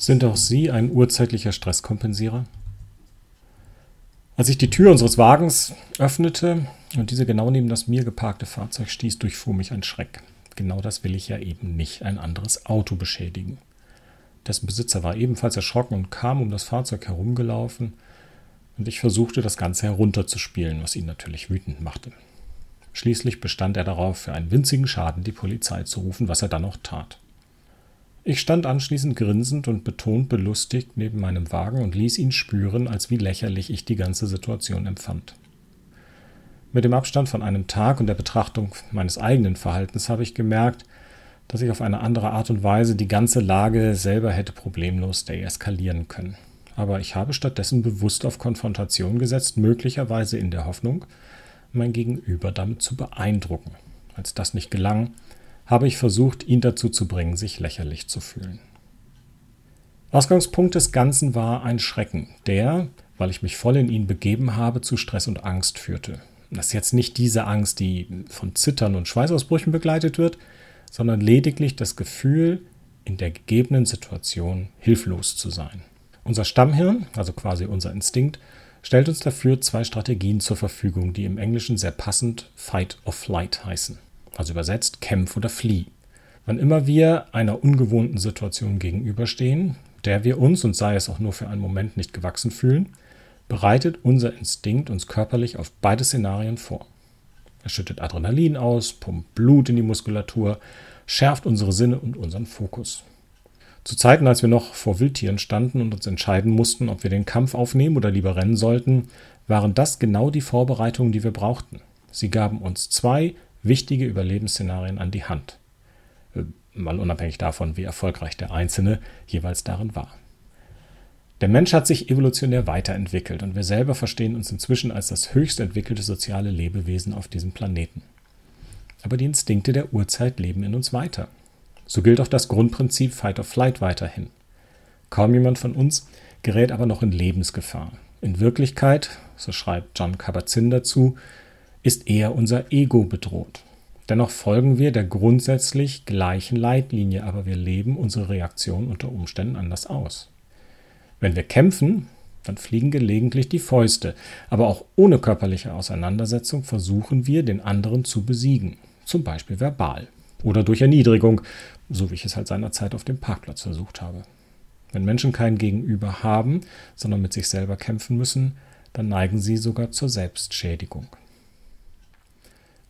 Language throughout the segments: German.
Sind auch Sie ein urzeitlicher Stresskompensierer? Als ich die Tür unseres Wagens öffnete und diese genau neben das mir geparkte Fahrzeug stieß, durchfuhr mich ein Schreck. Genau das will ich ja eben nicht, ein anderes Auto beschädigen. Dessen Besitzer war ebenfalls erschrocken und kam um das Fahrzeug herumgelaufen, und ich versuchte das Ganze herunterzuspielen, was ihn natürlich wütend machte. Schließlich bestand er darauf, für einen winzigen Schaden die Polizei zu rufen, was er dann auch tat. Ich stand anschließend grinsend und betont belustigt neben meinem Wagen und ließ ihn spüren, als wie lächerlich ich die ganze Situation empfand. Mit dem Abstand von einem Tag und der Betrachtung meines eigenen Verhaltens habe ich gemerkt, dass ich auf eine andere Art und Weise die ganze Lage selber hätte problemlos deeskalieren können. Aber ich habe stattdessen bewusst auf Konfrontation gesetzt, möglicherweise in der Hoffnung, mein Gegenüber damit zu beeindrucken. Als das nicht gelang, habe ich versucht, ihn dazu zu bringen, sich lächerlich zu fühlen. Ausgangspunkt des Ganzen war ein Schrecken, der, weil ich mich voll in ihn begeben habe, zu Stress und Angst führte. Das ist jetzt nicht diese Angst, die von Zittern und Schweißausbrüchen begleitet wird, sondern lediglich das Gefühl, in der gegebenen Situation hilflos zu sein. Unser Stammhirn, also quasi unser Instinkt, stellt uns dafür zwei Strategien zur Verfügung, die im Englischen sehr passend Fight or Flight heißen also übersetzt kämpf oder flieh. Wann immer wir einer ungewohnten Situation gegenüberstehen, der wir uns, und sei es auch nur für einen Moment, nicht gewachsen fühlen, bereitet unser Instinkt uns körperlich auf beide Szenarien vor. Er schüttet Adrenalin aus, pumpt Blut in die Muskulatur, schärft unsere Sinne und unseren Fokus. Zu Zeiten, als wir noch vor Wildtieren standen und uns entscheiden mussten, ob wir den Kampf aufnehmen oder lieber rennen sollten, waren das genau die Vorbereitungen, die wir brauchten. Sie gaben uns zwei wichtige Überlebensszenarien an die Hand. Äh, mal unabhängig davon, wie erfolgreich der Einzelne jeweils darin war. Der Mensch hat sich evolutionär weiterentwickelt und wir selber verstehen uns inzwischen als das höchst entwickelte soziale Lebewesen auf diesem Planeten. Aber die Instinkte der Urzeit leben in uns weiter. So gilt auch das Grundprinzip Fight or Flight weiterhin. Kaum jemand von uns gerät aber noch in Lebensgefahr. In Wirklichkeit, so schreibt John Kabat-Zinn dazu, ist eher unser Ego bedroht. Dennoch folgen wir der grundsätzlich gleichen Leitlinie, aber wir leben unsere Reaktion unter Umständen anders aus. Wenn wir kämpfen, dann fliegen gelegentlich die Fäuste, aber auch ohne körperliche Auseinandersetzung versuchen wir, den anderen zu besiegen, zum Beispiel verbal oder durch Erniedrigung, so wie ich es halt seinerzeit auf dem Parkplatz versucht habe. Wenn Menschen kein Gegenüber haben, sondern mit sich selber kämpfen müssen, dann neigen sie sogar zur Selbstschädigung.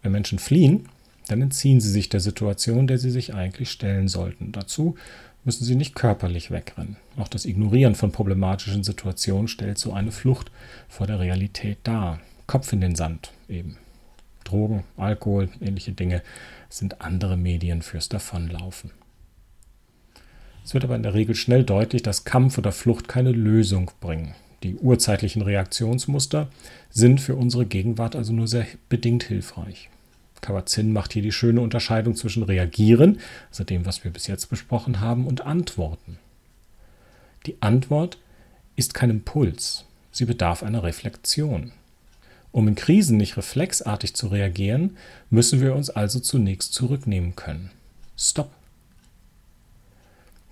Wenn Menschen fliehen, dann entziehen sie sich der Situation, der sie sich eigentlich stellen sollten. Dazu müssen sie nicht körperlich wegrennen. Auch das Ignorieren von problematischen Situationen stellt so eine Flucht vor der Realität dar. Kopf in den Sand eben. Drogen, Alkohol, ähnliche Dinge sind andere Medien fürs Davonlaufen. Es wird aber in der Regel schnell deutlich, dass Kampf oder Flucht keine Lösung bringen. Die urzeitlichen Reaktionsmuster sind für unsere Gegenwart also nur sehr bedingt hilfreich. Kabat-Zinn macht hier die schöne Unterscheidung zwischen Reagieren, also dem, was wir bis jetzt besprochen haben, und Antworten. Die Antwort ist kein Impuls, sie bedarf einer Reflexion. Um in Krisen nicht reflexartig zu reagieren, müssen wir uns also zunächst zurücknehmen können. Stopp.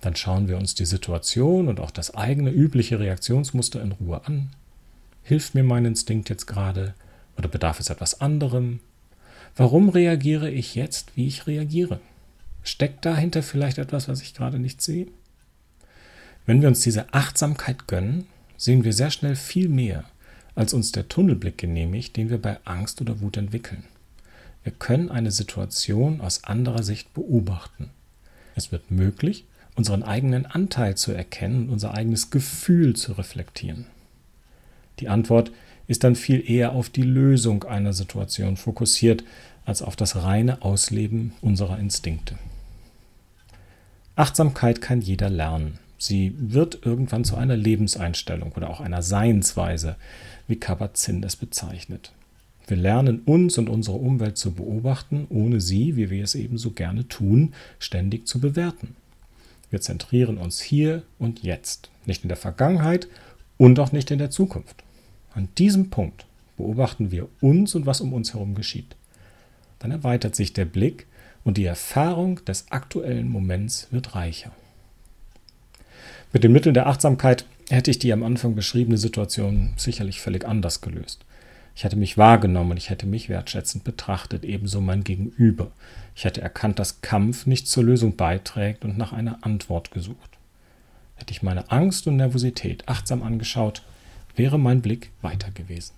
Dann schauen wir uns die Situation und auch das eigene übliche Reaktionsmuster in Ruhe an. Hilft mir mein Instinkt jetzt gerade oder bedarf es etwas anderem? Warum reagiere ich jetzt, wie ich reagiere? Steckt dahinter vielleicht etwas, was ich gerade nicht sehe? Wenn wir uns diese Achtsamkeit gönnen, sehen wir sehr schnell viel mehr, als uns der Tunnelblick genehmigt, den wir bei Angst oder Wut entwickeln. Wir können eine Situation aus anderer Sicht beobachten. Es wird möglich, unseren eigenen Anteil zu erkennen und unser eigenes Gefühl zu reflektieren. Die Antwort ist dann viel eher auf die Lösung einer Situation fokussiert, als auf das reine Ausleben unserer Instinkte. Achtsamkeit kann jeder lernen. Sie wird irgendwann zu einer Lebenseinstellung oder auch einer Seinsweise, wie Kabat-Zinn es bezeichnet. Wir lernen uns und unsere Umwelt zu beobachten, ohne sie, wie wir es eben so gerne tun, ständig zu bewerten. Wir zentrieren uns hier und jetzt, nicht in der Vergangenheit und auch nicht in der Zukunft. An diesem Punkt beobachten wir uns und was um uns herum geschieht. Dann erweitert sich der Blick und die Erfahrung des aktuellen Moments wird reicher. Mit den Mitteln der Achtsamkeit hätte ich die am Anfang beschriebene Situation sicherlich völlig anders gelöst. Ich hätte mich wahrgenommen und ich hätte mich wertschätzend betrachtet, ebenso mein Gegenüber. Ich hätte erkannt, dass Kampf nicht zur Lösung beiträgt und nach einer Antwort gesucht. Hätte ich meine Angst und Nervosität achtsam angeschaut, wäre mein Blick weiter gewesen.